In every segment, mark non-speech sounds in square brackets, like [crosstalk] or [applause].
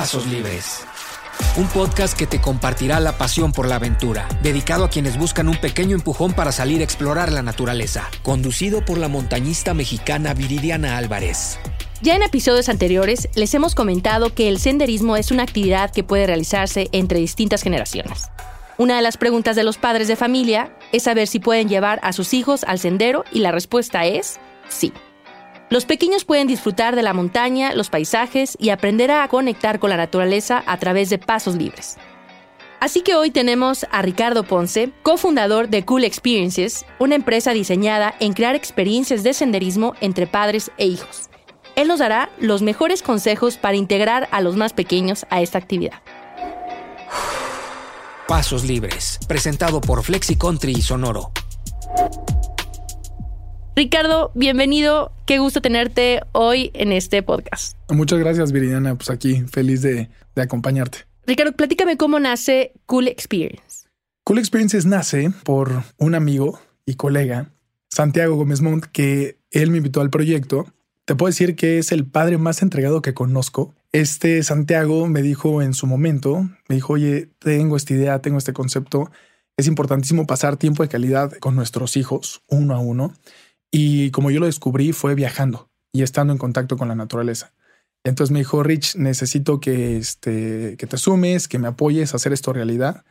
Pasos Libres. Un podcast que te compartirá la pasión por la aventura, dedicado a quienes buscan un pequeño empujón para salir a explorar la naturaleza, conducido por la montañista mexicana Viridiana Álvarez. Ya en episodios anteriores les hemos comentado que el senderismo es una actividad que puede realizarse entre distintas generaciones. Una de las preguntas de los padres de familia es saber si pueden llevar a sus hijos al sendero y la respuesta es sí. Los pequeños pueden disfrutar de la montaña, los paisajes y aprender a conectar con la naturaleza a través de pasos libres. Así que hoy tenemos a Ricardo Ponce, cofundador de Cool Experiences, una empresa diseñada en crear experiencias de senderismo entre padres e hijos. Él nos dará los mejores consejos para integrar a los más pequeños a esta actividad. Pasos Libres, presentado por Flexi Country y Sonoro. Ricardo, bienvenido. Qué gusto tenerte hoy en este podcast. Muchas gracias, Viridiana. Pues aquí, feliz de, de acompañarte. Ricardo, platícame cómo nace Cool Experience. Cool Experiences nace por un amigo y colega, Santiago Gómez Montt, que él me invitó al proyecto. Te puedo decir que es el padre más entregado que conozco. Este Santiago me dijo en su momento, me dijo, oye, tengo esta idea, tengo este concepto. Es importantísimo pasar tiempo de calidad con nuestros hijos, uno a uno. Y como yo lo descubrí, fue viajando y estando en contacto con la naturaleza. Entonces me dijo, Rich, necesito que, este, que te sumes, que me apoyes a hacer esto realidad.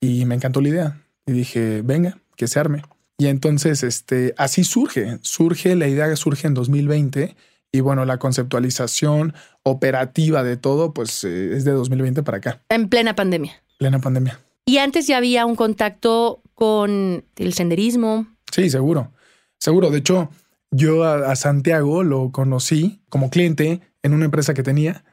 Y me encantó la idea. Y dije, venga, que se arme. Y entonces, este, así surge, surge, la idea surge en 2020 y bueno, la conceptualización operativa de todo, pues eh, es de 2020 para acá. En plena pandemia. Plena pandemia. ¿Y antes ya había un contacto con el senderismo? Sí, seguro. Seguro. De hecho, yo a, a Santiago lo conocí como cliente en una empresa que tenía.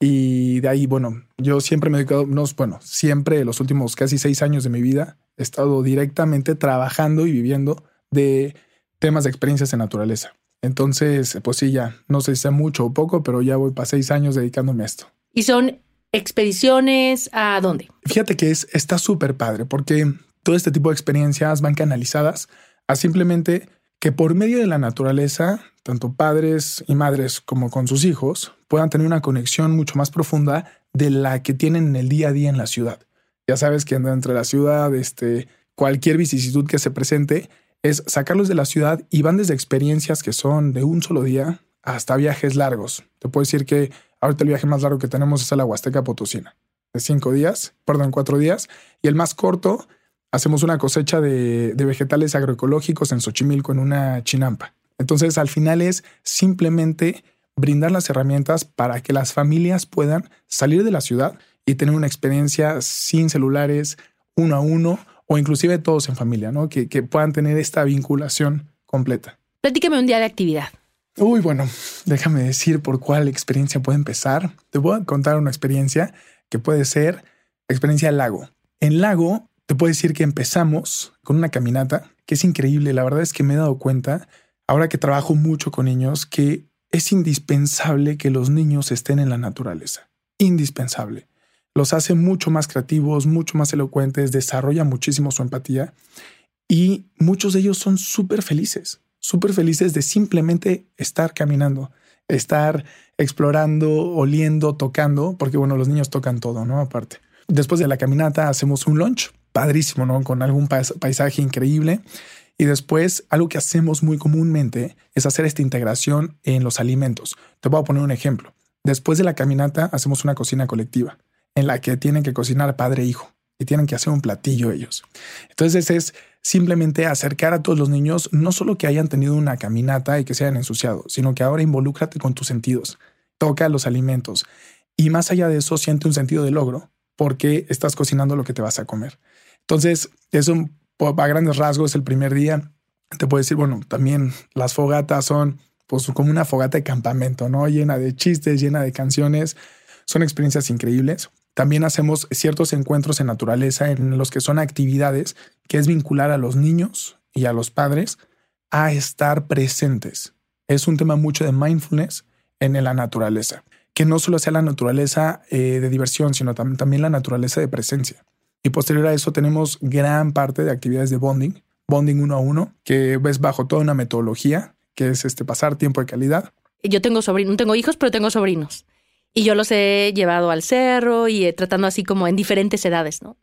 Y de ahí, bueno, yo siempre me he dedicado, no, bueno, siempre los últimos casi seis años de mi vida he estado directamente trabajando y viviendo de temas de experiencias en naturaleza. Entonces, pues sí, ya, no sé si sea mucho o poco, pero ya voy para seis años dedicándome a esto. ¿Y son expediciones a dónde? Fíjate que es, está súper padre porque todo este tipo de experiencias van canalizadas a simplemente que por medio de la naturaleza, tanto padres y madres como con sus hijos puedan tener una conexión mucho más profunda de la que tienen en el día a día en la ciudad. Ya sabes que dentro de la ciudad, este, cualquier vicisitud que se presente es sacarlos de la ciudad y van desde experiencias que son de un solo día hasta viajes largos. Te puedo decir que ahorita el viaje más largo que tenemos es a la Huasteca Potosina, de cinco días, perdón, cuatro días, y el más corto, hacemos una cosecha de, de vegetales agroecológicos en Xochimilco, en una chinampa. Entonces, al final es simplemente brindar las herramientas para que las familias puedan salir de la ciudad y tener una experiencia sin celulares, uno a uno, o inclusive todos en familia, ¿no? Que, que puedan tener esta vinculación completa. Platícame un día de actividad. Uy, bueno, déjame decir por cuál experiencia puede empezar. Te voy a contar una experiencia que puede ser experiencia lago. En lago, te puedo decir que empezamos con una caminata que es increíble. La verdad es que me he dado cuenta, ahora que trabajo mucho con niños, que es indispensable que los niños estén en la naturaleza. Indispensable los hace mucho más creativos, mucho más elocuentes, desarrolla muchísimo su empatía y muchos de ellos son súper felices, súper felices de simplemente estar caminando, estar explorando, oliendo, tocando, porque bueno, los niños tocan todo, ¿no? Aparte. Después de la caminata hacemos un lunch, padrísimo, ¿no? Con algún paisaje increíble. Y después, algo que hacemos muy comúnmente es hacer esta integración en los alimentos. Te voy a poner un ejemplo. Después de la caminata hacemos una cocina colectiva en la que tienen que cocinar padre e hijo y tienen que hacer un platillo ellos. Entonces es simplemente acercar a todos los niños, no solo que hayan tenido una caminata y que se hayan ensuciado, sino que ahora involúcrate con tus sentidos, toca los alimentos y más allá de eso siente un sentido de logro porque estás cocinando lo que te vas a comer. Entonces, eso a grandes rasgos el primer día. Te puedo decir, bueno, también las fogatas son pues como una fogata de campamento, ¿no? Llena de chistes, llena de canciones. Son experiencias increíbles. También hacemos ciertos encuentros en naturaleza en los que son actividades que es vincular a los niños y a los padres a estar presentes. Es un tema mucho de mindfulness en la naturaleza, que no solo sea la naturaleza eh, de diversión, sino también la naturaleza de presencia. Y posterior a eso tenemos gran parte de actividades de bonding, bonding uno a uno, que ves bajo toda una metodología, que es este pasar tiempo de calidad. Yo tengo sobrinos, no tengo hijos, pero tengo sobrinos. Y yo los he llevado al cerro y tratando así como en diferentes edades, ¿no?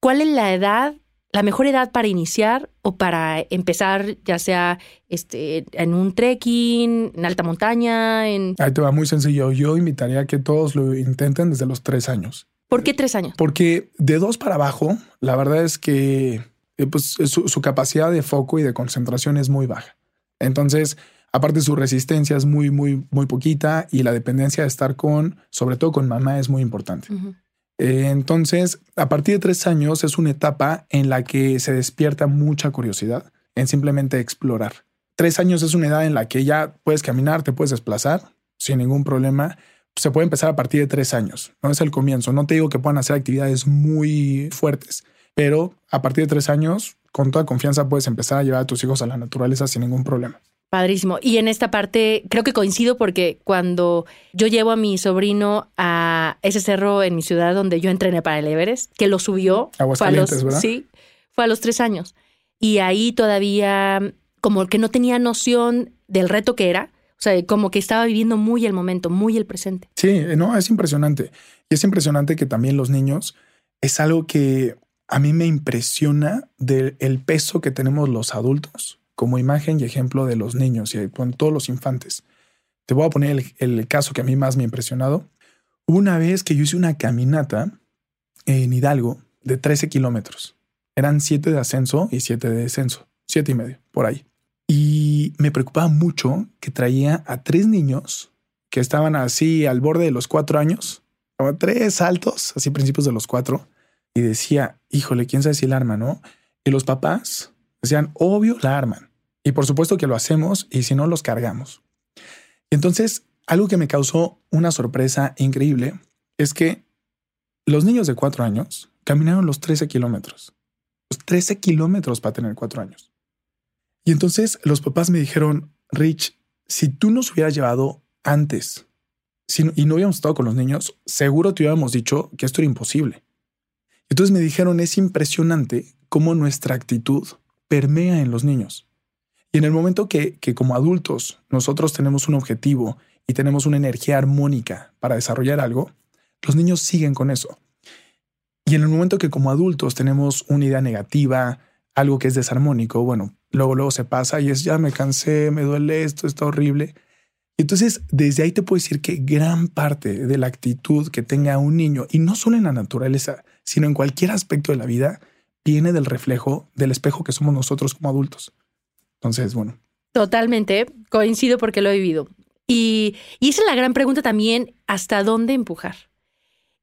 ¿Cuál es la edad, la mejor edad para iniciar o para empezar, ya sea este, en un trekking, en alta montaña? En... Ahí te va muy sencillo. Yo invitaría a que todos lo intenten desde los tres años. ¿Por qué tres años? Porque de dos para abajo, la verdad es que eh, pues, su, su capacidad de foco y de concentración es muy baja. Entonces, Aparte su resistencia es muy, muy, muy poquita y la dependencia de estar con, sobre todo con mamá, es muy importante. Eh, entonces, a partir de tres años es una etapa en la que se despierta mucha curiosidad en simplemente explorar. Tres años es una edad en la que ya puedes caminar, te puedes desplazar sin ningún problema. Se puede empezar a partir de tres años, no es el comienzo. No te digo que puedan hacer actividades muy fuertes, pero a partir de tres años, con toda confianza, puedes empezar a llevar a tus hijos a la naturaleza sin ningún problema. Padrísimo. Y en esta parte creo que coincido porque cuando yo llevo a mi sobrino a ese cerro en mi ciudad donde yo entrené para el Everest, que lo subió. fue a los, ¿verdad? Sí, fue a los tres años. Y ahí todavía como que no tenía noción del reto que era. O sea, como que estaba viviendo muy el momento, muy el presente. Sí, no, es impresionante. Y es impresionante que también los niños es algo que a mí me impresiona del el peso que tenemos los adultos como imagen y ejemplo de los niños y con todos los infantes. Te voy a poner el, caso que a mí más me ha impresionado. una vez que yo hice una caminata en Hidalgo de 13 kilómetros. Eran 7 de ascenso y 7 de descenso, 7 y medio, por ahí. Y me preocupaba mucho que traía a tres niños que estaban así al borde de los cuatro años, como tres saltos, así principios de los cuatro, y decía, híjole, quién sabe si el arma, ¿no? Y los papás Decían, obvio, la arman. Y por supuesto que lo hacemos y si no, los cargamos. Entonces, algo que me causó una sorpresa increíble es que los niños de cuatro años caminaron los 13 kilómetros. Los 13 kilómetros para tener cuatro años. Y entonces los papás me dijeron, Rich, si tú nos hubieras llevado antes y no hubiéramos estado con los niños, seguro te hubiéramos dicho que esto era imposible. Entonces me dijeron, es impresionante cómo nuestra actitud permea en los niños. Y en el momento que, que como adultos nosotros tenemos un objetivo y tenemos una energía armónica para desarrollar algo, los niños siguen con eso. Y en el momento que como adultos tenemos una idea negativa, algo que es desarmónico, bueno, luego luego se pasa y es ya me cansé, me duele esto, está horrible. Entonces, desde ahí te puedo decir que gran parte de la actitud que tenga un niño, y no solo en la naturaleza, sino en cualquier aspecto de la vida, viene del reflejo del espejo que somos nosotros como adultos. Entonces, bueno. Totalmente, coincido porque lo he vivido. Y, y esa es la gran pregunta también, ¿hasta dónde empujar?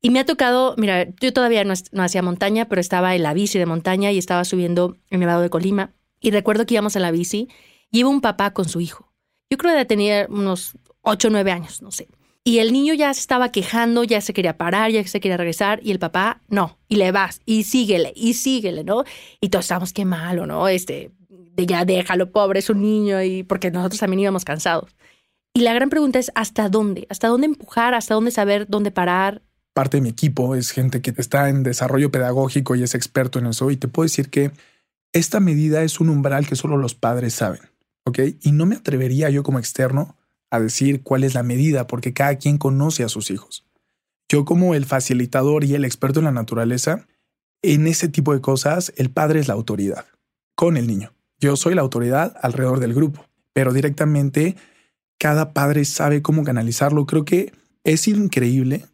Y me ha tocado, mira, yo todavía no, no, hacía montaña, pero estaba en la bici de montaña y estaba subiendo el Nevado de Colima. Y recuerdo que íbamos en la bici y iba un papá con su hijo. Yo creo que tenía unos 8 o 9 años, no sé. Y el niño ya se estaba quejando, ya se quería parar, ya se quería regresar, y el papá, no, y le vas, y síguele, y síguele, ¿no? Y todos estábamos, qué malo, ¿no? Este, de ya déjalo, pobre, es un niño, y porque nosotros también íbamos cansados. Y la gran pregunta es, ¿hasta dónde? ¿Hasta dónde empujar? ¿Hasta dónde saber dónde parar? Parte de mi equipo es gente que está en desarrollo pedagógico y es experto en eso, y te puedo decir que esta medida es un umbral que solo los padres saben, ¿ok? Y no me atrevería yo como externo a decir cuál es la medida, porque cada quien conoce a sus hijos. Yo como el facilitador y el experto en la naturaleza, en ese tipo de cosas, el padre es la autoridad con el niño. Yo soy la autoridad alrededor del grupo, pero directamente cada padre sabe cómo canalizarlo. Creo que es increíble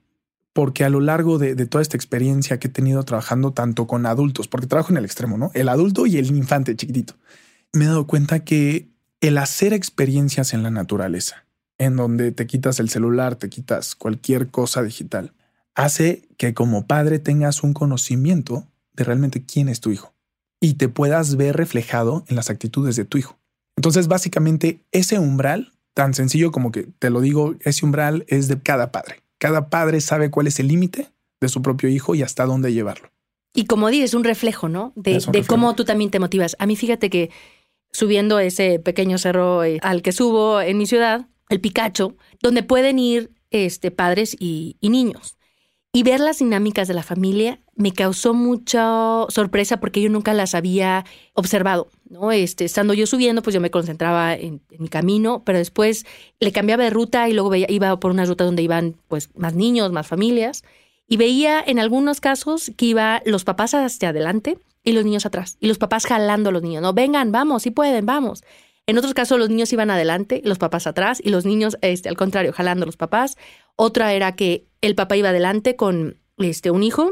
porque a lo largo de, toda esta experiencia que he tenido trabajando tanto con adultos, porque trabajo en el extremo, ¿no? El adulto y el infante chiquitito, me he dado cuenta que el hacer experiencias en la naturaleza, en donde te quitas el celular, te quitas cualquier cosa digital, hace que como padre tengas un conocimiento de realmente quién es tu hijo y te puedas ver reflejado en las actitudes de tu hijo. Entonces, básicamente, ese umbral, tan sencillo como que te lo digo, ese umbral es de cada padre. Cada padre sabe cuál es el límite de su propio hijo y hasta dónde llevarlo. Y como dices, un reflejo, ¿no? De, de cómo tú también te motivas. A mí fíjate que subiendo ese pequeño cerro eh, al que subo en mi ciudad, el Picacho, donde pueden ir este, padres y, niños. Y ver las dinámicas de la familia me causó mucha sorpresa porque yo nunca las había observado. Este, estando yo subiendo, pues yo me concentraba en, mi camino, pero después le cambiaba de ruta y luego veía, iba por una ruta donde iban pues más niños, más familias, y veía en algunos casos que iba los papás hacia adelante y los niños atrás, y los papás jalando a los niños, no, vengan, vamos, si pueden, vamos. En otros casos los niños iban adelante, los papás atrás, y los niños, este, al contrario, jalando a los papás. Otra era que el papá iba adelante con este, un hijo,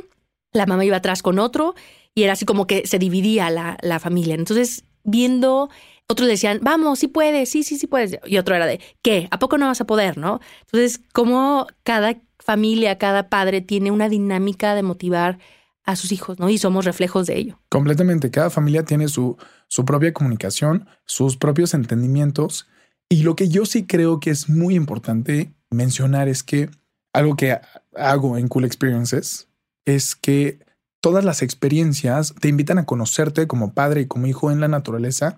la mamá iba atrás con otro, y era así como que se dividía la, la familia. Entonces, viendo, otros decían, vamos, sí puedes, sí, sí, sí puedes. Y otro era de, ¿qué? ¿A poco no vas a poder, no? Entonces, como cada familia, cada padre tiene una dinámica de motivar a sus hijos, ¿no? Y somos reflejos de ello. Completamente. Cada familia tiene su, su propia comunicación, sus propios entendimientos. Y lo que yo sí creo que es muy importante mencionar es que algo que hago en Cool Experiences es que todas las experiencias te invitan a conocerte como padre y como hijo en la naturaleza,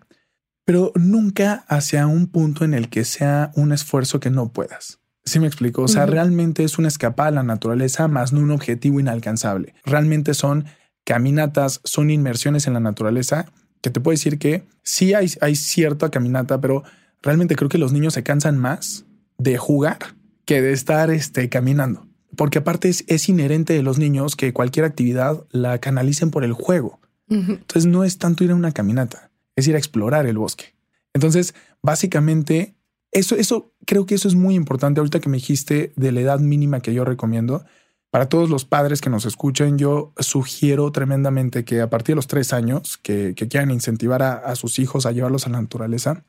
pero nunca hacia un punto en el que sea un esfuerzo que no puedas. ¿Sí me explico? O sea, realmente es una escapada a la naturaleza más no un objetivo inalcanzable. Realmente son caminatas, son inmersiones en la naturaleza que te puedo decir que sí hay, hay cierta caminata, pero realmente creo que los niños se cansan más de jugar que de estar este, caminando porque aparte es, inherente de los niños que cualquier actividad la canalicen por el juego. Entonces no es tanto ir a una caminata, es ir a explorar el bosque. Entonces, básicamente, eso, eso creo que eso es muy importante. Ahorita que me dijiste de la edad mínima que yo recomiendo, para todos los padres que nos escuchen, yo sugiero tremendamente que a partir de los tres años, que, quieran incentivar a sus hijos a llevarlos a la naturaleza,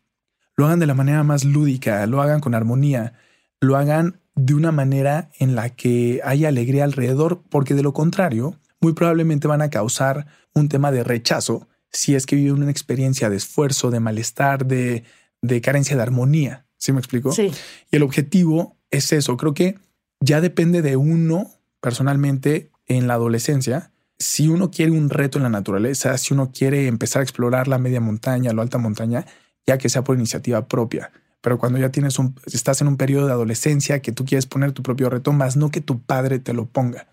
lo hagan de la manera más lúdica, lo hagan con armonía, lo hagan de una manera en la que haya alegría alrededor, porque de lo contrario, muy probablemente van a causar un tema de rechazo si es que viven una experiencia de esfuerzo, de malestar, de, de carencia de armonía. ¿Sí me explico? Sí. Y el objetivo es eso. Creo que ya depende de uno personalmente en la adolescencia. Si uno quiere un reto en la naturaleza, si uno quiere empezar a explorar la media montaña, la alta montaña, ya que sea por iniciativa propia pero cuando ya tienes un, estás en un periodo de adolescencia que tú quieres poner tu propio reto, más no que tu padre te lo ponga.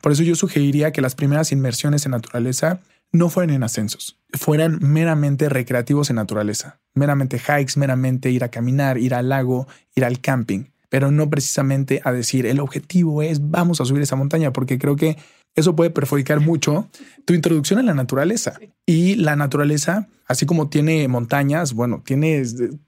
Por eso yo sugeriría que las primeras inmersiones en naturaleza no fueran en ascensos, fueran meramente recreativos en naturaleza, meramente hikes, meramente ir a caminar, ir al lago, ir al camping, pero no precisamente a decir el objetivo es vamos a subir esa montaña, porque creo que eso puede perjudicar mucho tu introducción a la naturaleza. Y la naturaleza, así como tiene montañas, bueno, tiene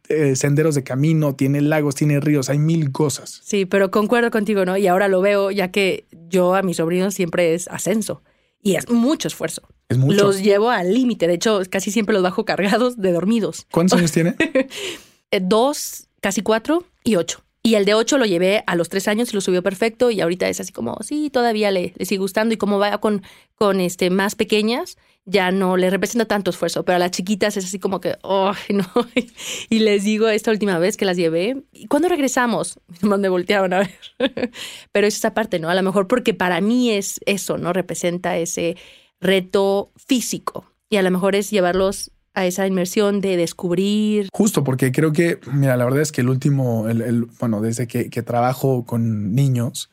eh, senderos de camino, tiene lagos, tiene ríos, hay mil cosas. Sí, pero concuerdo contigo, ¿no? Y ahora lo veo, ya que yo a mis sobrinos siempre es ascenso. Y es mucho esfuerzo. Es mucho. Los llevo al límite. De hecho, casi siempre los bajo cargados de dormidos. ¿Cuántos años tiene? [laughs] Eh, dos, casi cuatro y ocho. Y el de 8 lo llevé a los 3 años y lo subió perfecto y ahorita es así como, sí, todavía le, sigue gustando y como va con, con este, más pequeñas, ya no le representa tanto esfuerzo, pero a las chiquitas es así como que, oh, [laughs] no. Y les digo esta última vez que las llevé, ¿y cuándo regresamos? [laughs] Me voltearon a ver. [laughs] Pero es esa parte, ¿no? A lo mejor porque para mí es eso, ¿no? Representa ese reto físico y a lo mejor es llevarlos a esa inmersión de descubrir. Justo porque creo que, mira, la verdad es que el último, el, bueno, desde que, que trabajo con niños,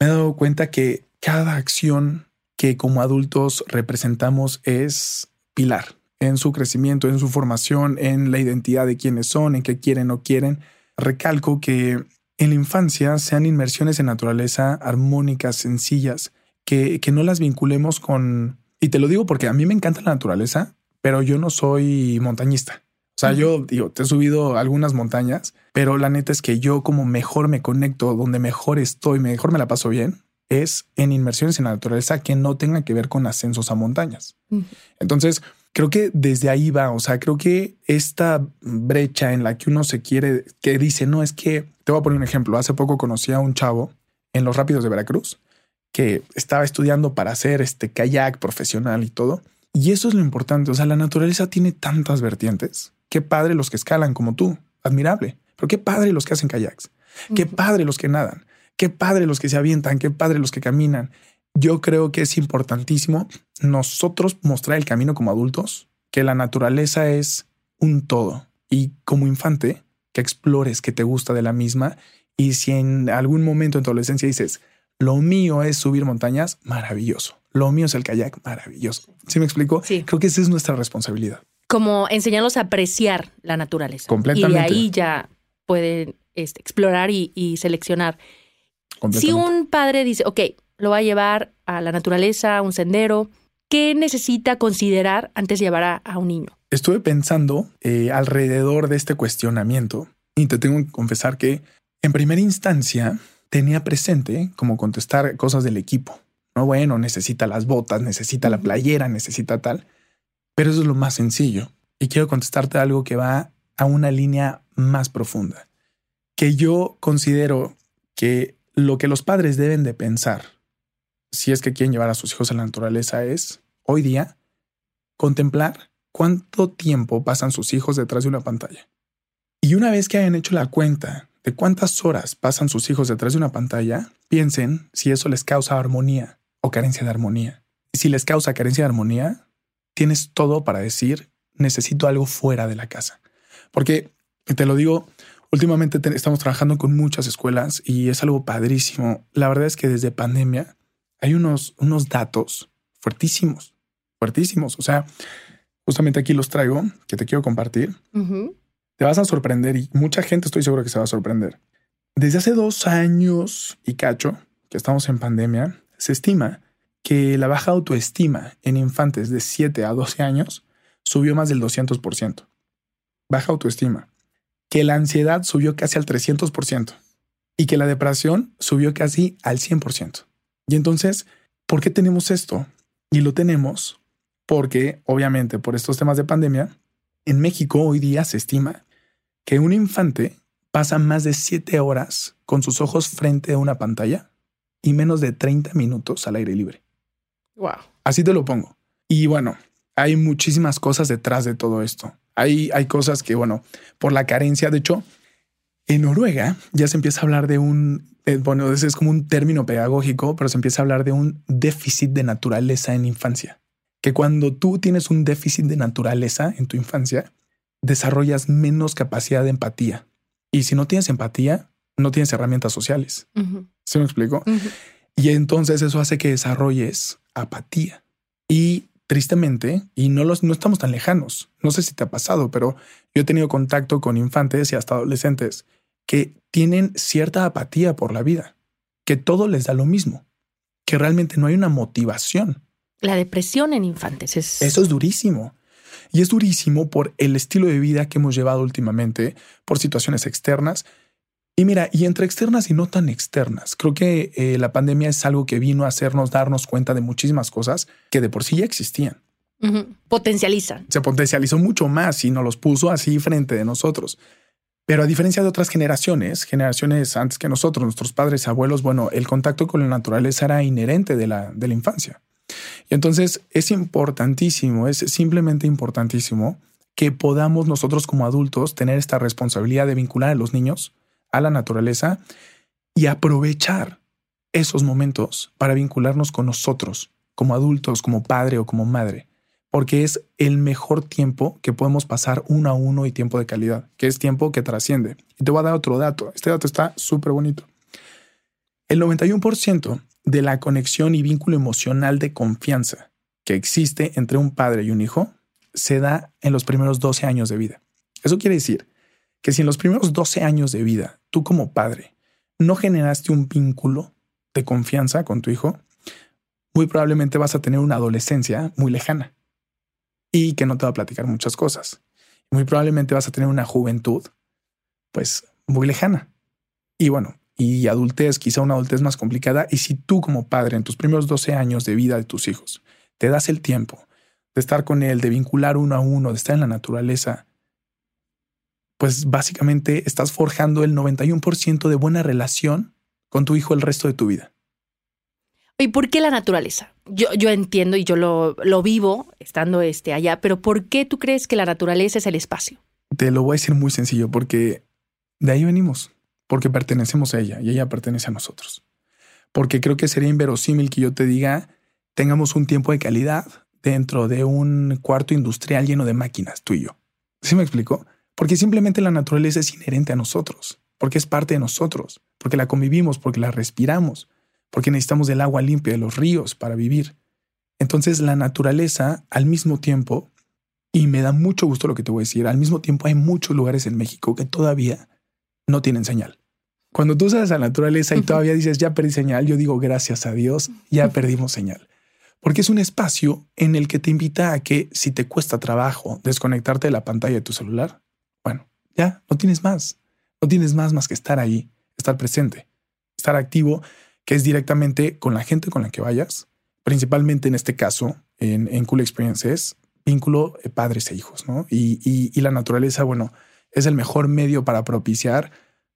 me he dado cuenta que cada acción que como adultos representamos es pilar en su crecimiento, en su formación, en la identidad de quiénes son, en qué quieren o quieren. Recalco que en la infancia sean inmersiones en naturaleza armónicas, sencillas, que, que no las vinculemos con... Y te lo digo porque a mí me encanta la naturaleza, pero yo no soy montañista. O sea, yo digo, te he subido algunas montañas, pero la neta es que yo como mejor me conecto, donde mejor estoy, mejor me la paso bien, es en inmersiones en la naturaleza que no tengan que ver con ascensos a montañas. Entonces, creo que desde ahí va, o sea, creo que esta brecha en la que uno se quiere, que dice, no, es que, te voy a poner un ejemplo, hace poco conocí a un chavo en los rápidos de Veracruz que estaba estudiando para hacer este kayak profesional y todo. Y eso es lo importante. O sea, la naturaleza tiene tantas vertientes. Qué padre los que escalan como tú. Admirable. Pero qué padre los que hacen kayaks. Qué padre los que nadan. Qué padre los que se avientan. Qué padre los que caminan. Yo creo que es importantísimo nosotros mostrar el camino como adultos, que la naturaleza es un todo. Y como infante, que explores que te gusta de la misma. Y si en algún momento en tu adolescencia dices, lo mío es subir montañas, maravilloso lo mío es el kayak, maravilloso. ¿Sí me explico? Sí. Creo que esa es nuestra responsabilidad. Como enseñarlos a apreciar la naturaleza. Completamente. Y de ahí ya pueden este, explorar y, seleccionar. Si un padre dice, ok, lo va a llevar a la naturaleza, a un sendero, ¿qué necesita considerar antes de llevar a, un niño? Estuve pensando eh, alrededor de este cuestionamiento y te tengo que confesar que en primera instancia tenía presente como contestar cosas del equipo. No, bueno, necesita las botas, necesita la playera, necesita tal. Pero eso es lo más sencillo. Y quiero contestarte algo que va a una línea más profunda. Que yo considero que lo que los padres deben de pensar, si es que quieren llevar a sus hijos a la naturaleza, es hoy día contemplar cuánto tiempo pasan sus hijos detrás de una pantalla. Y una vez que hayan hecho la cuenta de cuántas horas pasan sus hijos detrás de una pantalla, piensen si eso les causa armonía o carencia de armonía. Y si les causa carencia de armonía, tienes todo para decir, necesito algo fuera de la casa. Porque, te lo digo, últimamente estamos trabajando con muchas escuelas y es algo padrísimo. La verdad es que desde pandemia hay unos, unos datos fuertísimos, fuertísimos. O sea, justamente aquí los traigo, que te quiero compartir. Te vas a sorprender y mucha gente estoy seguro que se va a sorprender. Desde hace dos años y cacho que estamos en pandemia, se estima que la baja autoestima en infantes de 7 a 12 años subió más del 200%. Baja autoestima. Que la ansiedad subió casi al 300% y que la depresión subió casi al 100%. Y entonces, ¿por qué tenemos esto? Y lo tenemos porque, obviamente, por estos temas de pandemia, en México hoy día se estima que un infante pasa más de 7 horas con sus ojos frente a una pantalla y menos de 30 minutos al aire libre. Wow. Así te lo pongo. Y bueno, hay muchísimas cosas detrás de todo esto. Hay, hay cosas que, bueno, por la carencia, de hecho, en Noruega ya se empieza a hablar de un, eh, bueno, ese es como un término pedagógico, pero se empieza a hablar de un déficit de naturaleza en infancia. Que cuando tú tienes un déficit de naturaleza en tu infancia, desarrollas menos capacidad de empatía. Y si no tienes empatía, no tienes herramientas sociales. ¿Se me explico? Y entonces eso hace que desarrolles apatía. Y tristemente, y no, los, no estamos tan lejanos, no sé si te ha pasado, pero yo he tenido contacto con infantes y hasta adolescentes que tienen cierta apatía por la vida, que todo les da lo mismo, que realmente no hay una motivación. La depresión en infantes es... Eso es durísimo. Y es durísimo por el estilo de vida que hemos llevado últimamente, por situaciones externas y mira, y entre externas y no tan externas, creo que eh, la pandemia es algo que vino a hacernos darnos cuenta de muchísimas cosas que de por sí ya existían. Potencializan. Se potencializó mucho más y nos los puso así frente de nosotros. Pero a diferencia de otras generaciones, generaciones antes que nosotros, nuestros padres, abuelos, bueno, el contacto con la naturaleza era inherente de la, de la infancia. Y entonces es importantísimo, es simplemente importantísimo que podamos nosotros como adultos tener esta responsabilidad de vincular a los niños a la naturaleza y aprovechar esos momentos para vincularnos con nosotros, como adultos, como padre o como madre, porque es el mejor tiempo que podemos pasar uno a uno y tiempo de calidad, que es tiempo que trasciende. Y te voy a dar otro dato, este dato está súper bonito. El 91% de la conexión y vínculo emocional de confianza que existe entre un padre y un hijo se da en los primeros 12 años de vida. Eso quiere decir que si en los primeros 12 años de vida tú como padre no generaste un vínculo de confianza con tu hijo, muy probablemente vas a tener una adolescencia muy lejana y que no te va a platicar muchas cosas. Muy probablemente vas a tener una juventud pues muy lejana. Y bueno, y adultez, quizá una adultez más complicada. Y si tú como padre en tus primeros 12 años de vida de tus hijos te das el tiempo de estar con él, de vincular uno a uno, de estar en la naturaleza, pues básicamente estás forjando el 91% de buena relación con tu hijo el resto de tu vida. ¿Y por qué la naturaleza? Yo, yo entiendo y yo lo, lo, vivo estando este allá, pero ¿por qué tú crees que la naturaleza es el espacio? Te lo voy a decir muy sencillo, porque de ahí venimos, porque pertenecemos a ella y ella pertenece a nosotros. Porque creo que sería inverosímil que yo te diga, tengamos un tiempo de calidad dentro de un cuarto industrial lleno de máquinas, tú y yo. ¿Sí me explico? Porque simplemente la naturaleza es inherente a nosotros, porque es parte de nosotros, porque la convivimos, porque la respiramos, porque necesitamos del agua limpia de los ríos para vivir. Entonces la naturaleza al mismo tiempo Y me da mucho gusto lo que te voy a decir. Al mismo tiempo hay muchos lugares en México que todavía no tienen señal. Cuando tú sales a la naturaleza y todavía dices, ya perdí señal, yo digo, gracias a Dios, ya perdimos señal. Porque es un espacio en el que te invita a que si te cuesta trabajo desconectarte de la pantalla de tu celular, bueno, ya no tienes más. No tienes más más que estar ahí, estar presente, estar activo, que es directamente con la gente con la que vayas, principalmente en este caso, en, en Cool Experiences, vínculo padres e hijos, ¿no? Y, y, la naturaleza, bueno, es el mejor medio para propiciar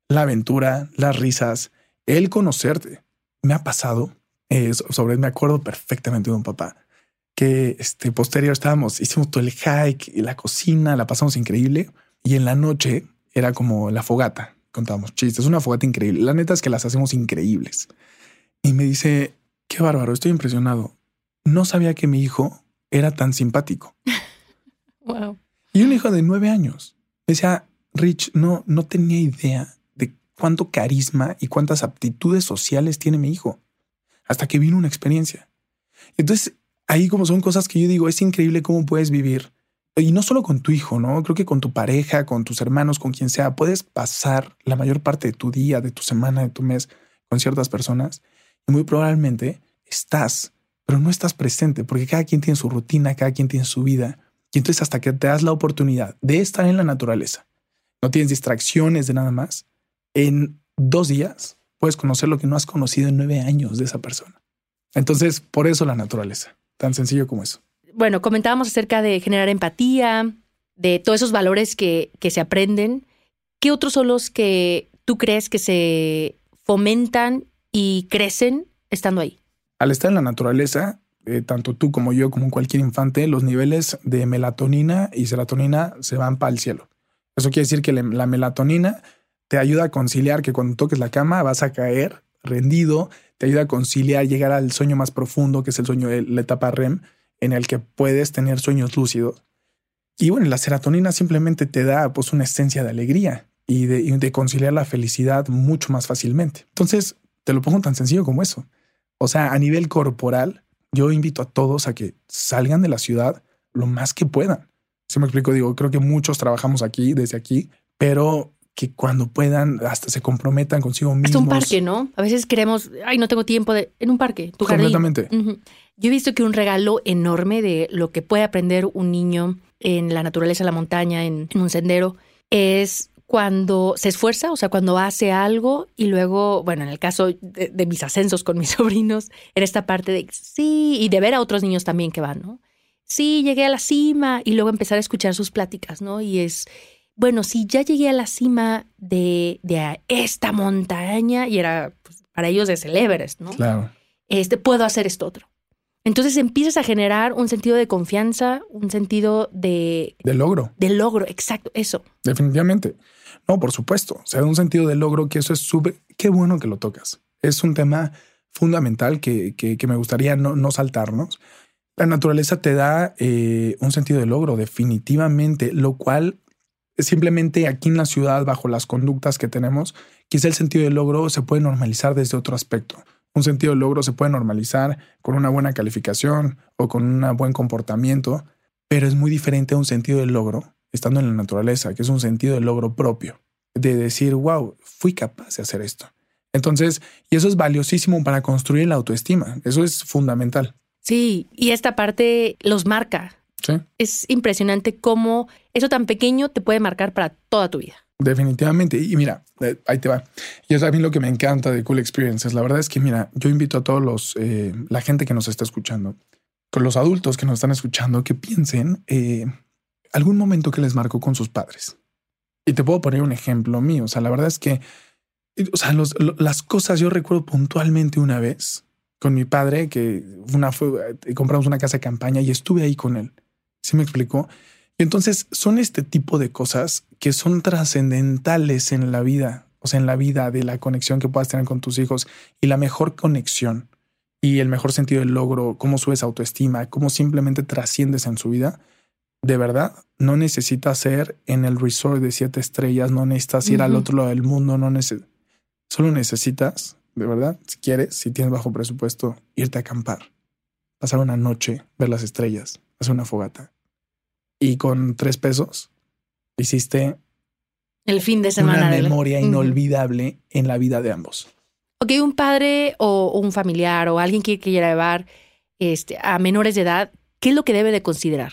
la aventura, las risas, el conocerte. Me ha pasado, eh, sobre, me acuerdo perfectamente de un papá que este posterior estábamos, hicimos todo el hike y la cocina, la pasamos increíble y en la noche era como la fogata, contábamos chistes, una fogata increíble. La neta es que las hacemos increíbles. Y me dice, qué bárbaro, estoy impresionado. No sabía que mi hijo era tan simpático. [laughs] wow. Y un hijo de nueve años. Decía, Rich, no, no tenía idea de cuánto carisma y cuántas aptitudes sociales tiene mi hijo. Hasta que vino una experiencia. Entonces, ahí como son cosas que yo digo, es increíble cómo puedes vivir. Y no solo con tu hijo, ¿no? Creo que con tu pareja, con tus hermanos, con quien sea, puedes pasar la mayor parte de tu día, de tu semana, de tu mes con ciertas personas y muy probablemente estás pero no estás presente porque cada quien tiene su rutina, cada quien tiene su vida. Y entonces hasta que te das la oportunidad de estar en la naturaleza, no tienes distracciones de nada más, en dos días puedes conocer lo que no has conocido en nueve años de esa persona. Entonces, por eso la naturaleza, tan sencillo como eso. Bueno, comentábamos acerca de generar empatía, de todos esos valores que, que se aprenden. ¿Qué otros son los que tú crees que se fomentan y crecen estando ahí? Al estar en la naturaleza, eh, tanto tú como yo, como cualquier infante, los niveles de melatonina y serotonina se van para el cielo. Eso quiere decir que la melatonina te ayuda a conciliar que cuando toques la cama vas a caer rendido, te ayuda a conciliar, llegar al sueño más profundo, que es el sueño de la etapa REM, en el que puedes tener sueños lúcidos. Y bueno, la serotonina simplemente te da pues una esencia de alegría y de, y de conciliar la felicidad mucho más fácilmente. Entonces, te lo pongo tan sencillo como eso. O sea, a nivel corporal, yo invito a todos a que salgan de la ciudad lo más que puedan. Si me explico, digo, creo que muchos trabajamos aquí, desde aquí, pero que cuando puedan hasta se comprometan consigo mismos. Hasta un parque, ¿no? A veces queremos, ay, no tengo tiempo de, en un parque, tu Completamente. Yo he visto que un regalo enorme de lo que puede aprender un niño en la naturaleza, la montaña, en un sendero, es cuando se esfuerza, o sea, cuando hace algo y luego, bueno, en el caso de, mis ascensos con mis [laughs] sobrinos, era esta parte de sí, y de ver a otros niños también que van, ¿no? Sí, llegué a la cima y luego empezar a escuchar sus pláticas, ¿no? Y es, bueno, si ya llegué a la cima de, de esta montaña y era pues, para ellos es el Everest, ¿no? Claro. Este, puedo hacer esto otro. Entonces empiezas a generar un sentido de confianza, un sentido de... De logro. De logro, exacto, eso. Definitivamente. No, por supuesto. O sea, un sentido de logro que eso es súper... Qué bueno que lo tocas. Es un tema fundamental que, que, me gustaría no, no, saltarnos. La naturaleza te da eh, un sentido de logro, definitivamente, lo cual simplemente aquí en la ciudad, bajo las conductas que tenemos, quizá el sentido de logro se puede normalizar desde otro aspecto. Un sentido de logro se puede normalizar con una buena calificación o con un buen comportamiento, pero es muy diferente a un sentido de logro estando en la naturaleza, que es un sentido de logro propio, de decir, wow, fui capaz de hacer esto. Entonces, y eso es valiosísimo para construir la autoestima, eso es fundamental. Sí, y esta parte los marca. Sí. Es impresionante cómo eso tan pequeño te puede marcar para toda tu vida. Definitivamente. Y mira, eh, ahí te va. Y es a mí lo que me encanta de Cool Experiences. La verdad es que, mira, yo invito a todos los, eh, la gente que nos está escuchando, con los adultos que nos están escuchando, que piensen eh, algún momento que les marcó con sus padres. Y te puedo poner un ejemplo mío. O sea, la verdad es que, o sea, las cosas yo recuerdo puntualmente una vez con mi padre que una fue, compramos una casa de campaña y estuve ahí con él. ¿Sí me explicó? Entonces son este tipo de cosas que son trascendentales en la vida, o sea, en la vida de la conexión que puedas tener con tus hijos y la mejor conexión y el mejor sentido del logro, cómo subes autoestima, cómo simplemente trasciendes en su vida. De verdad, no necesitas ser en el resort de siete estrellas, no necesitas ir al otro lado del mundo, no necesitas. Solo necesitas, de verdad, si quieres, si tienes bajo presupuesto, irte a acampar, pasar una noche, ver las estrellas, hacer una fogata y con tres pesos hiciste el fin de semana. Una memoria inolvidable en la vida de ambos. Ok, un padre o un familiar o alguien que quiera llevar este, a menores de edad, ¿qué es lo que debe de considerar?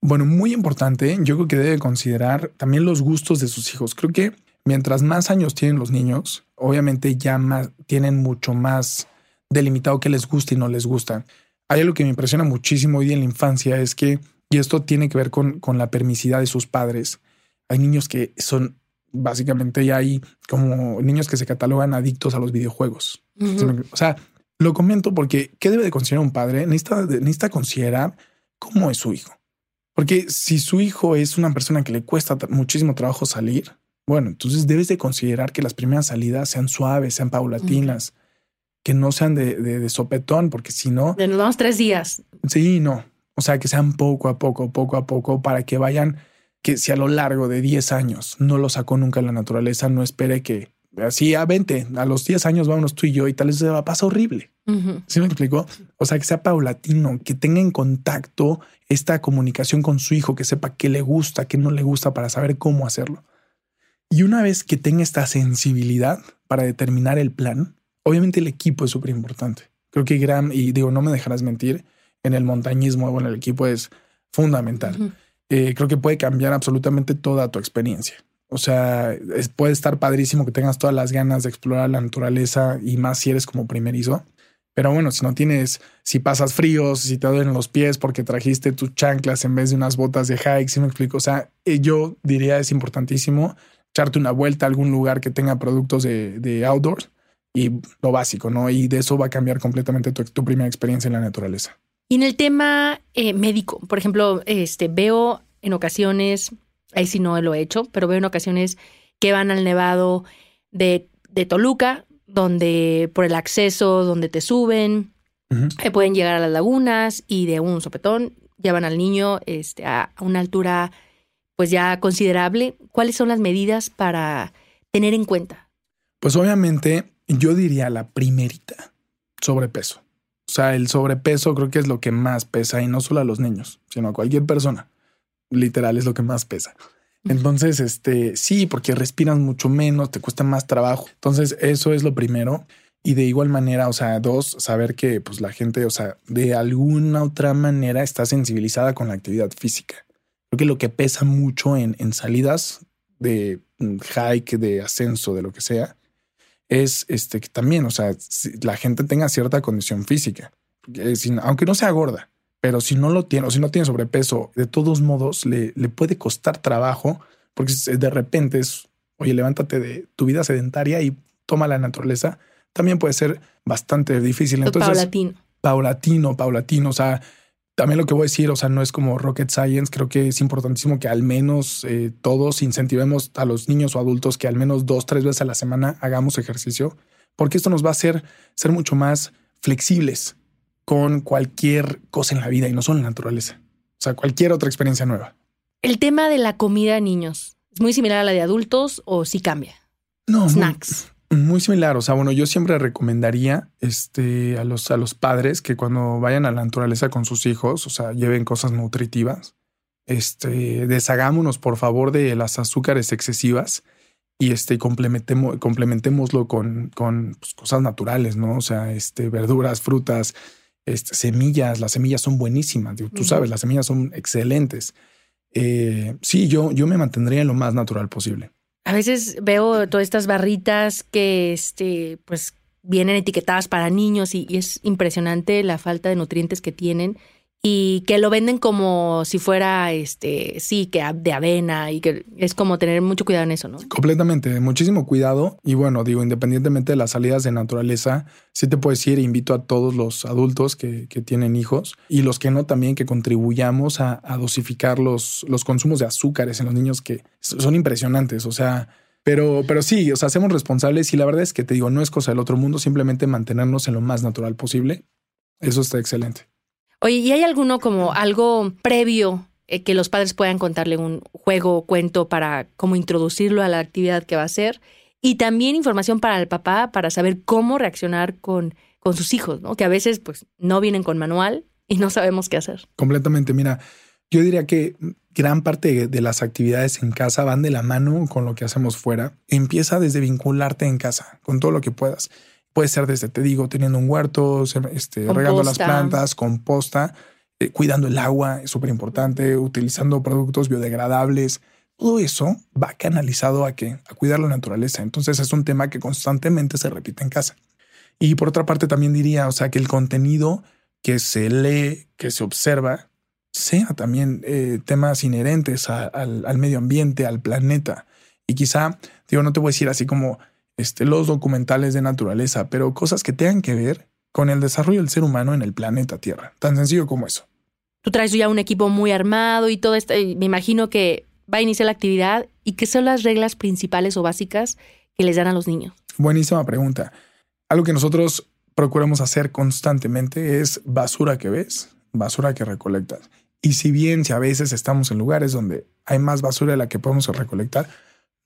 Bueno, muy importante, yo creo que debe considerar también los gustos de sus hijos. Creo que mientras más años tienen los niños, obviamente ya más, tienen mucho más delimitado qué les gusta y no les gusta. Hay algo que me impresiona muchísimo hoy en la infancia, es que, y esto tiene que ver con, con la permisidad de sus padres, hay niños que son básicamente ya hay como niños que se catalogan adictos a los videojuegos. O sea, lo comento porque ¿qué debe de considerar un padre? Necesita, necesita considerar cómo es su hijo. Porque si su hijo es una persona que le cuesta muchísimo trabajo salir, bueno, entonces debes de considerar que las primeras salidas sean suaves, sean paulatinas, que no sean de, de, sopetón, porque si no... Nos tres días. Sí, no. O sea, que sean poco a poco, poco a poco, para que vayan que si a lo largo de 10 años no lo sacó nunca la naturaleza, no espere que así a 20, a los 10 años vámonos tú y yo y tal vez se va a pasar horrible. ¿Sí me explico? O sea, que sea paulatino, que tenga en contacto esta comunicación con su hijo, que sepa qué le gusta, qué no le gusta para saber cómo hacerlo. Y una vez que tenga esta sensibilidad para determinar el plan, obviamente el equipo es súper importante. Creo que Graham, y digo, no me dejarás mentir, en el montañismo, bueno, el equipo es fundamental. Eh, creo que puede cambiar absolutamente toda tu experiencia. O sea, puede estar padrísimo que tengas todas las ganas de explorar la naturaleza y más si eres como primerizo. Pero bueno, si no tienes, si pasas fríos, si te duelen los pies porque trajiste tus chanclas en vez de unas botas de hike, si me explico. O sea, eh, yo diría es importantísimo echarte una vuelta a algún lugar que tenga productos de, de outdoors y lo básico, ¿no? Y de eso va a cambiar completamente tu, tu primera experiencia en la naturaleza. Y en el tema eh, médico, por ejemplo, este, veo en ocasiones, ahí sí no lo he hecho, pero veo en ocasiones que van al nevado de, de Toluca, donde por el acceso, donde te suben, eh, pueden llegar a las lagunas y de un sopetón llevan al niño este, a, a una altura pues ya considerable. ¿Cuáles son las medidas para tener en cuenta? Pues obviamente yo diría la primerita, sobrepeso. O sea, el sobrepeso creo que es lo que más pesa y no solo a los niños, sino a cualquier persona. Literal es lo que más pesa. Entonces, este, sí, porque respiras mucho menos, te cuesta más trabajo. Entonces, eso es lo primero. Y de igual manera, o sea, dos, saber que pues la gente, o sea, de alguna otra manera está sensibilizada con la actividad física. Creo que lo que pesa mucho en, en salidas de mm, hike, de ascenso, de lo que sea, es este que también, o sea, la gente tenga cierta condición física, aunque no sea gorda, pero si no lo tiene o si no tiene sobrepeso, de todos modos le, le puede costar trabajo porque de repente es, oye, levántate de tu vida sedentaria y toma la naturaleza, también puede ser bastante difícil. Entonces, paulatino. Paulatino, paulatino, o sea, también lo que voy a decir, o sea, no es como rocket science, creo que es importantísimo que al menos eh, todos incentivemos a los niños o adultos que al menos dos, tres veces a la semana hagamos ejercicio, porque esto nos va a hacer ser mucho más flexibles con cualquier cosa en la vida y no solo en la naturaleza, o sea, cualquier otra experiencia nueva. El tema de la comida de niños, ¿es muy similar a la de adultos o sí cambia? No. Snacks. Muy similar, o sea, bueno, yo siempre recomendaría este, a, los, a los padres que cuando vayan a la naturaleza con sus hijos, o sea, lleven cosas nutritivas. Este, deshagámonos, por favor, de las azúcares excesivas y este, complementemos, complementémoslo con, con pues, cosas naturales, ¿no? O sea, este, verduras, frutas, este, semillas. Las semillas son buenísimas, tú sabes, las semillas son excelentes. Eh, sí, yo, yo me mantendría en lo más natural posible. A veces veo todas estas barritas que, este, pues, vienen etiquetadas para niños y, es impresionante la falta de nutrientes que tienen y que lo venden como si fuera, este, sí, que de avena y que es como tener mucho cuidado en eso, ¿no? Completamente, muchísimo cuidado. Y bueno, digo, independientemente de las salidas de naturaleza, sí te puedo decir, invito a todos los adultos que, que tienen hijos y los que no también que contribuyamos a, a dosificar los, los consumos de azúcares en los niños que son impresionantes. O sea, pero, pero sí, o sea, hacemos responsables y la verdad es que te digo, no es cosa del otro mundo, simplemente mantenernos en lo más natural posible. Eso está excelente. Oye, ¿y hay alguno como algo previo eh, que los padres puedan contarle un juego o cuento para cómo introducirlo a la actividad que va a hacer? Y también información para el papá para saber cómo reaccionar con, con sus hijos, ¿no? Que a veces pues no vienen con manual y no sabemos qué hacer. Completamente. Mira, yo diría que gran parte de las actividades en casa van de la mano con lo que hacemos fuera. Empieza desde vincularte en casa con todo lo que puedas. Puede ser desde, te digo, teniendo un huerto, este, regando las plantas, composta, eh, cuidando el agua, es súper importante, utilizando productos biodegradables. Todo eso va canalizado a que a cuidar la naturaleza. Entonces es un tema que constantemente se repite en casa. Y por otra parte también diría, o sea, que el contenido que se lee, que se observa, sea también eh, temas inherentes al, medio ambiente, al planeta. Y quizá, digo, no te voy a decir así como este, los documentales de naturaleza, pero cosas que tengan que ver con el desarrollo del ser humano en el planeta Tierra. Tan sencillo como eso. Tú traes ya un equipo muy armado y todo esto. me imagino que va a iniciar la actividad y qué son las reglas principales o básicas que les dan a los niños. Buenísima pregunta. Algo que nosotros procuramos hacer constantemente es basura que ves, basura que recolectas. Y si bien si a veces estamos en lugares donde hay más basura de la que podemos recolectar,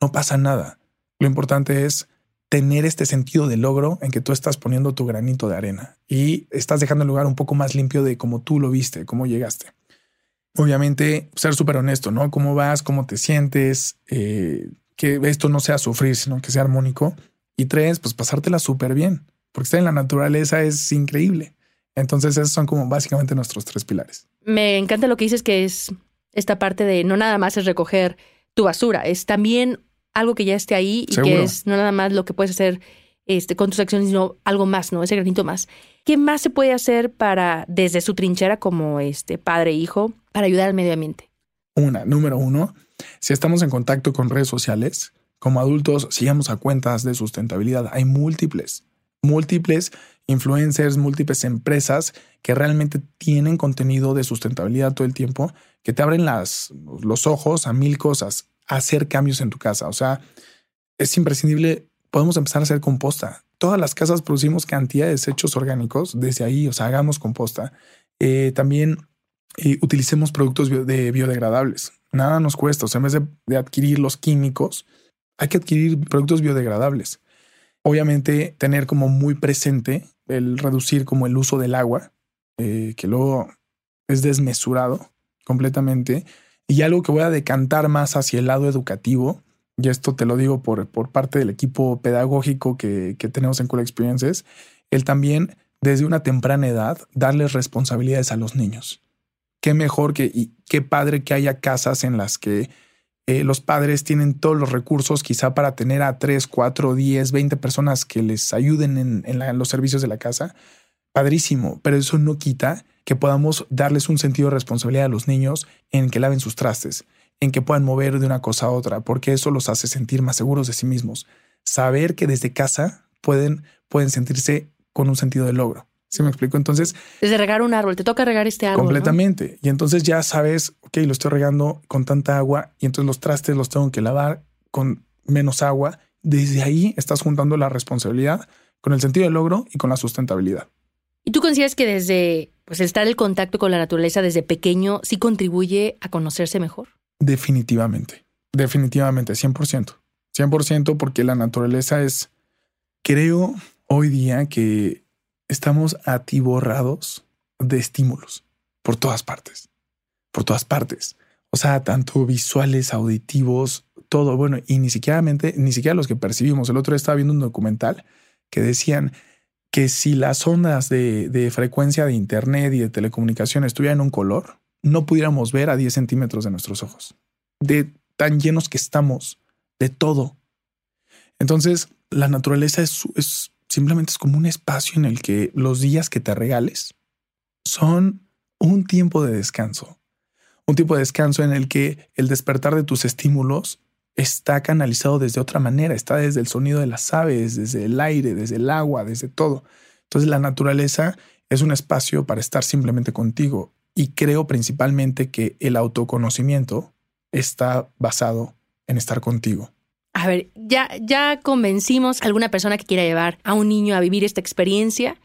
no pasa nada. Lo importante es tener este sentido de logro en que tú estás poniendo tu granito de arena y estás dejando el lugar un poco más limpio de cómo tú lo viste, cómo llegaste. Obviamente, ser súper honesto, ¿no? ¿Cómo vas? ¿Cómo te sientes? Eh, que esto no sea sufrir, sino que sea armónico. Y tres, pues pasártela súper bien, porque estar en la naturaleza es increíble. Entonces, esos son como básicamente nuestros tres pilares. Me encanta lo que dices, que es esta parte de no nada más es recoger tu basura, es también algo que ya esté ahí y que es no nada más lo que puedes hacer este, con tus acciones, sino algo más, ¿no? Ese granito más. ¿Qué más se puede hacer para, desde su trinchera como este padre e hijo, para ayudar al medio ambiente? Una, número uno, si estamos en contacto con redes sociales, como adultos, sigamos a cuentas de sustentabilidad. Hay múltiples, múltiples influencers, múltiples empresas que realmente tienen contenido de sustentabilidad todo el tiempo, que te abren las, los ojos a mil cosas, hacer cambios en tu casa. O sea, es imprescindible, podemos empezar a hacer composta. Todas las casas producimos cantidad de desechos orgánicos desde ahí, o sea, hagamos composta. Eh, también eh, utilicemos productos de biodegradables. Nada nos cuesta, o sea, en vez de, adquirir los químicos, hay que adquirir productos biodegradables. Obviamente, tener como muy presente el reducir como el uso del agua, eh, que luego es desmesurado completamente. Y algo que voy a decantar más hacia el lado educativo, y esto te lo digo por, por parte del equipo pedagógico que, que tenemos en Cool Experiences, el también desde una temprana edad darles responsabilidades a los niños. Qué mejor que y qué padre que haya casas en las que eh, los padres tienen todos los recursos quizá para tener a 3, 4, 10, 20 personas que les ayuden en, los servicios de la casa. Padrísimo, pero eso no quita que podamos darles un sentido de responsabilidad a los niños en que laven sus trastes, en que puedan mover de una cosa a otra, porque eso los hace sentir más seguros de sí mismos. Saber que desde casa pueden, pueden sentirse con un sentido de logro. ¿Sí me explico? Entonces. Desde regar un árbol, te toca regar este árbol. Completamente. Y entonces ya sabes, ok, lo estoy regando con tanta agua y entonces los trastes los tengo que lavar con menos agua. Desde ahí estás juntando la responsabilidad con el sentido de logro y con la sustentabilidad. ¿Y tú consideras que desde pues, estar en contacto con la naturaleza desde pequeño sí contribuye a conocerse mejor? Definitivamente. Definitivamente, 100%. 100% porque la naturaleza es, creo hoy día que estamos atiborrados de estímulos por todas partes, por todas partes. O sea, tanto visuales, auditivos, todo. Bueno, y ni siquiera, ni siquiera los que percibimos. El otro día estaba viendo un documental que decían que si las ondas de, de frecuencia de Internet y de telecomunicación estuvieran en un color, no pudiéramos ver a 10 centímetros de nuestros ojos. De tan llenos que estamos de todo. Entonces, la naturaleza es, es simplemente es como un espacio en el que los días que te regales son un tiempo de descanso. Un tiempo de descanso en el que el despertar de tus estímulos está canalizado desde otra manera, está desde el sonido de las aves, desde el aire, desde el agua, desde todo. Entonces la naturaleza es un espacio para estar simplemente contigo y creo principalmente que el autoconocimiento está basado en estar contigo. A ver, ya, ya convencimos a alguna persona que quiera llevar a un niño a vivir esta experiencia,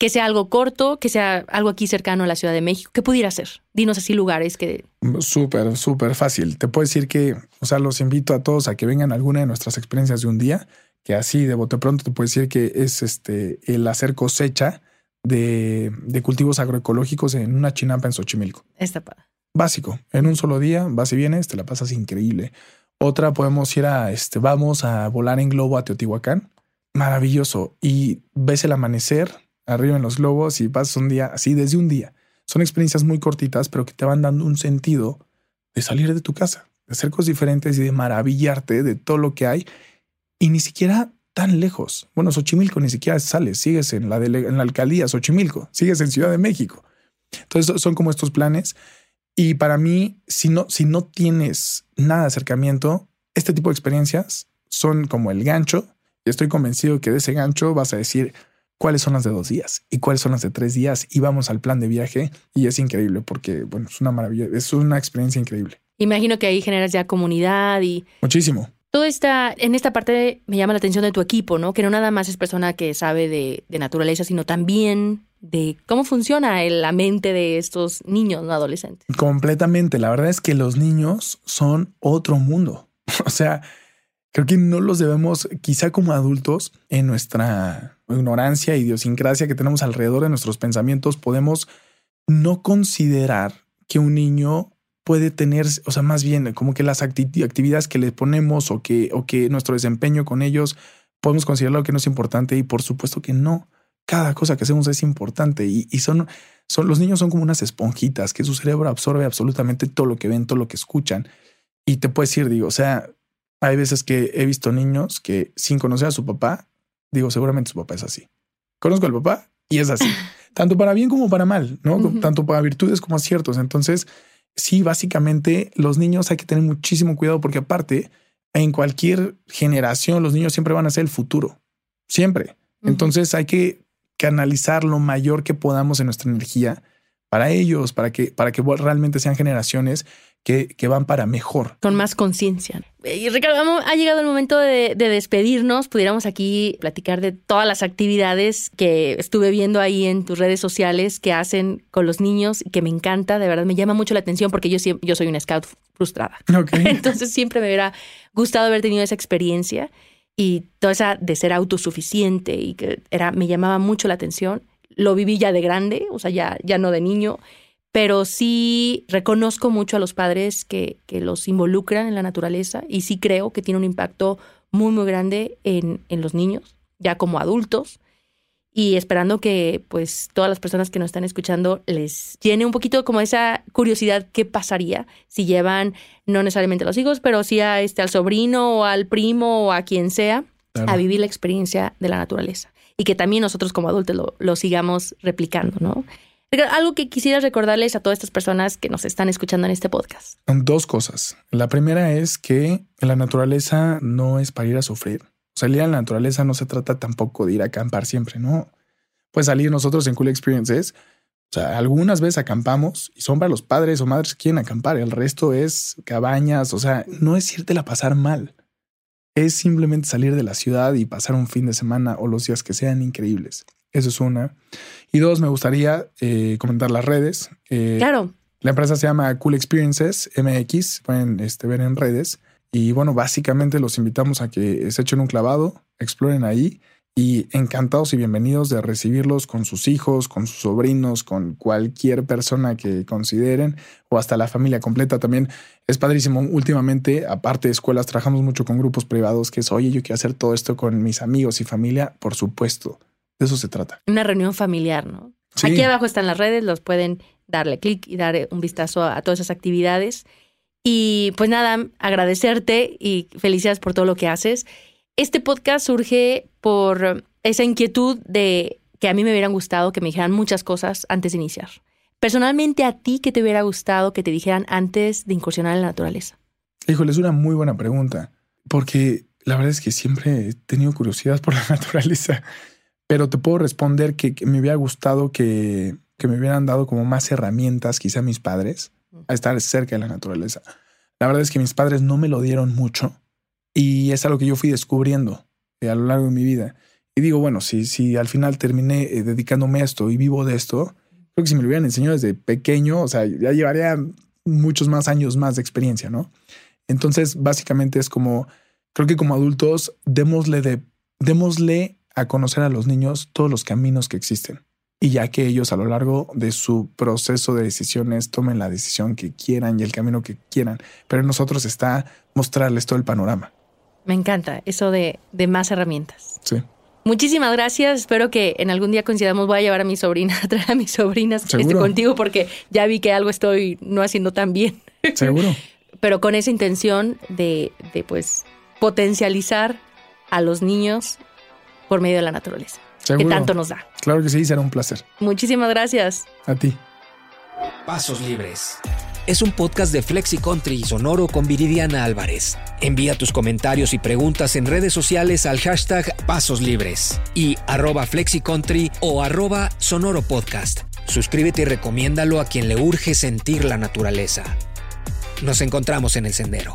que sea algo corto, que sea algo aquí cercano a la Ciudad de México. ¿Qué pudiera ser? Dinos así lugares que... Súper, súper fácil. Te puedo decir que, o sea, los invito a todos a que vengan a alguna de nuestras experiencias de un día, que así de bote pronto te puedo decir que es este el hacer cosecha de, cultivos agroecológicos en una chinampa en Xochimilco. Está básico. En un solo día vas y vienes, te la pasas increíble. Otra podemos ir a, este, vamos a volar en globo a Teotihuacán. Maravilloso. Y ves el amanecer arriba en los globos y pasas un día así desde un día. Son experiencias muy cortitas, pero que te van dando un sentido de salir de tu casa, de hacer cosas diferentes y de maravillarte de todo lo que hay. Y ni siquiera tan lejos. Bueno, Xochimilco ni siquiera sales, sigues en la, en la alcaldía Xochimilco, sigues en Ciudad de México. Entonces son como estos planes. Y para mí, si no, si no tienes nada de acercamiento, este tipo de experiencias son como el gancho. Y estoy convencido que de ese gancho vas a decir cuáles son las de dos días y cuáles son las de tres días. Y vamos al plan de viaje. Y es increíble porque, bueno, es una maravilla, es una experiencia increíble. Imagino que ahí generas ya comunidad y... Muchísimo. Todo está, en esta parte me llama la atención de tu equipo, ¿no? Que no nada más es persona que sabe de, naturaleza, sino también de cómo funciona la mente de estos niños, no adolescentes. Completamente. La verdad es que los niños son otro mundo. [laughs] O sea, creo que no los debemos, quizá como adultos, en nuestra ignorancia, idiosincrasia que tenemos alrededor de nuestros pensamientos, podemos no considerar que un niño puede tener, o sea, más bien como que las actividades que le ponemos o que, o que nuestro desempeño con ellos podemos considerarlo que no es importante y por supuesto que no. Cada cosa que hacemos es importante y, son, son, los niños son como unas esponjitas que su cerebro absorbe absolutamente todo lo que ven, todo lo que escuchan. Y te puedes decir, digo, o sea, hay veces que he visto niños que sin conocer a su papá, digo, seguramente su papá es así. Conozco al papá y es así, [laughs] tanto para bien como para mal, ¿no? Tanto para virtudes como aciertos. Entonces, sí, básicamente los niños hay que tener muchísimo cuidado porque aparte, en cualquier generación, los niños siempre van a ser el futuro. Siempre. Entonces hay que canalizar lo mayor que podamos en nuestra energía para ellos, para que, para que realmente sean generaciones que, van para mejor. Con más conciencia. Y Ricardo, ha llegado el momento de, despedirnos. Pudiéramos aquí platicar de todas las actividades que estuve viendo ahí en tus redes sociales que hacen con los niños, que me encanta, de verdad me llama mucho la atención porque yo, yo soy una scout frustrada. [laughs] Entonces siempre me hubiera gustado haber tenido esa experiencia y toda esa de ser autosuficiente y que era, me llamaba mucho la atención. Lo viví ya de grande, o sea, ya, ya no de niño pero sí reconozco mucho a los padres que, que, los involucran en la naturaleza y sí creo que tiene un impacto muy, muy grande en, en, los niños, ya como adultos, y esperando que pues todas las personas que nos están escuchando les llene un poquito como esa curiosidad qué pasaría si llevan no necesariamente a los hijos, pero sí a este, al sobrino o al primo o a quien sea a vivir la experiencia de la naturaleza y que también nosotros como adultos lo, lo sigamos replicando, ¿no? Algo que quisieras recordarles a todas estas personas que nos están escuchando en este podcast. Dos cosas. La primera es que la naturaleza no es para ir a sufrir. Salir a la naturaleza no se trata tampoco de ir a acampar siempre, ¿no? Pues salir nosotros en Cool Experiences. O sea, algunas veces acampamos y son para los padres o madres que quieren acampar. El resto es cabañas. O sea, no es irte a pasar mal. Es simplemente salir de la ciudad y pasar un fin de semana o los días que sean increíbles. Eso es una. Y dos, me gustaría eh, comentar las redes. Eh, claro. La empresa se llama Cool Experiences MX, pueden este, ver en redes. Y bueno, básicamente los invitamos a que se echen un clavado, exploren ahí y encantados y bienvenidos de recibirlos con sus hijos, con sus sobrinos, con cualquier persona que consideren o hasta la familia completa también. Es padrísimo. Últimamente, aparte de escuelas, trabajamos mucho con grupos privados que es, oye, yo quiero hacer todo esto con mis amigos y familia. Por supuesto, de eso se trata. Una reunión familiar, ¿no? Aquí abajo están las redes, los pueden darle clic y dar un vistazo a, todas esas actividades. Y pues nada, agradecerte y felicidades por todo lo que haces. Este podcast surge por esa inquietud de que a mí me hubieran gustado que me dijeran muchas cosas antes de iniciar. Personalmente, a ti, ¿qué te hubiera gustado que te dijeran antes de incursionar en la naturaleza? Híjole, es una muy buena pregunta, porque la verdad es que siempre he tenido curiosidad por la [laughs] naturaleza pero te puedo responder que, me hubiera gustado que, me hubieran dado como más herramientas, quizá mis padres, a estar cerca de la naturaleza. La verdad es que mis padres no me lo dieron mucho y es algo que yo fui descubriendo eh, a lo largo de mi vida. Y digo, bueno, si, si al final terminé eh, dedicándome a esto y vivo de esto, creo que si me lo hubieran enseñado desde pequeño, o sea, ya llevaría muchos más años más de experiencia, ¿no? Entonces, básicamente es como, creo que como adultos, démosle de, démosle a conocer a los niños todos los caminos que existen. y ya que ellos a lo largo de su proceso de decisiones tomen la decisión que quieran y el camino que quieran, pero en nosotros está mostrarles todo el panorama. Me encanta eso de, de más herramientas. Sí. Muchísimas gracias. Espero que en algún día coincidamos. Voy a llevar a mi sobrina, [laughs] a traer a mis sobrinas este, contigo porque ya vi que algo estoy no haciendo tan bien. [laughs] Seguro. Pero con esa intención de, de pues potencializar a los niños por medio de la naturaleza, Seguro. que tanto nos da. Claro que sí, será un placer. Muchísimas gracias. A ti. Pasos Libres. Es un podcast de Flexi Country y Sonoro con Viridiana Álvarez. Envía tus comentarios y preguntas en redes sociales al hashtag Pasos Libres y arroba Flexi Country o arroba Sonoro Podcast. Suscríbete y recomiéndalo a quien le urge sentir la naturaleza. Nos encontramos en el sendero.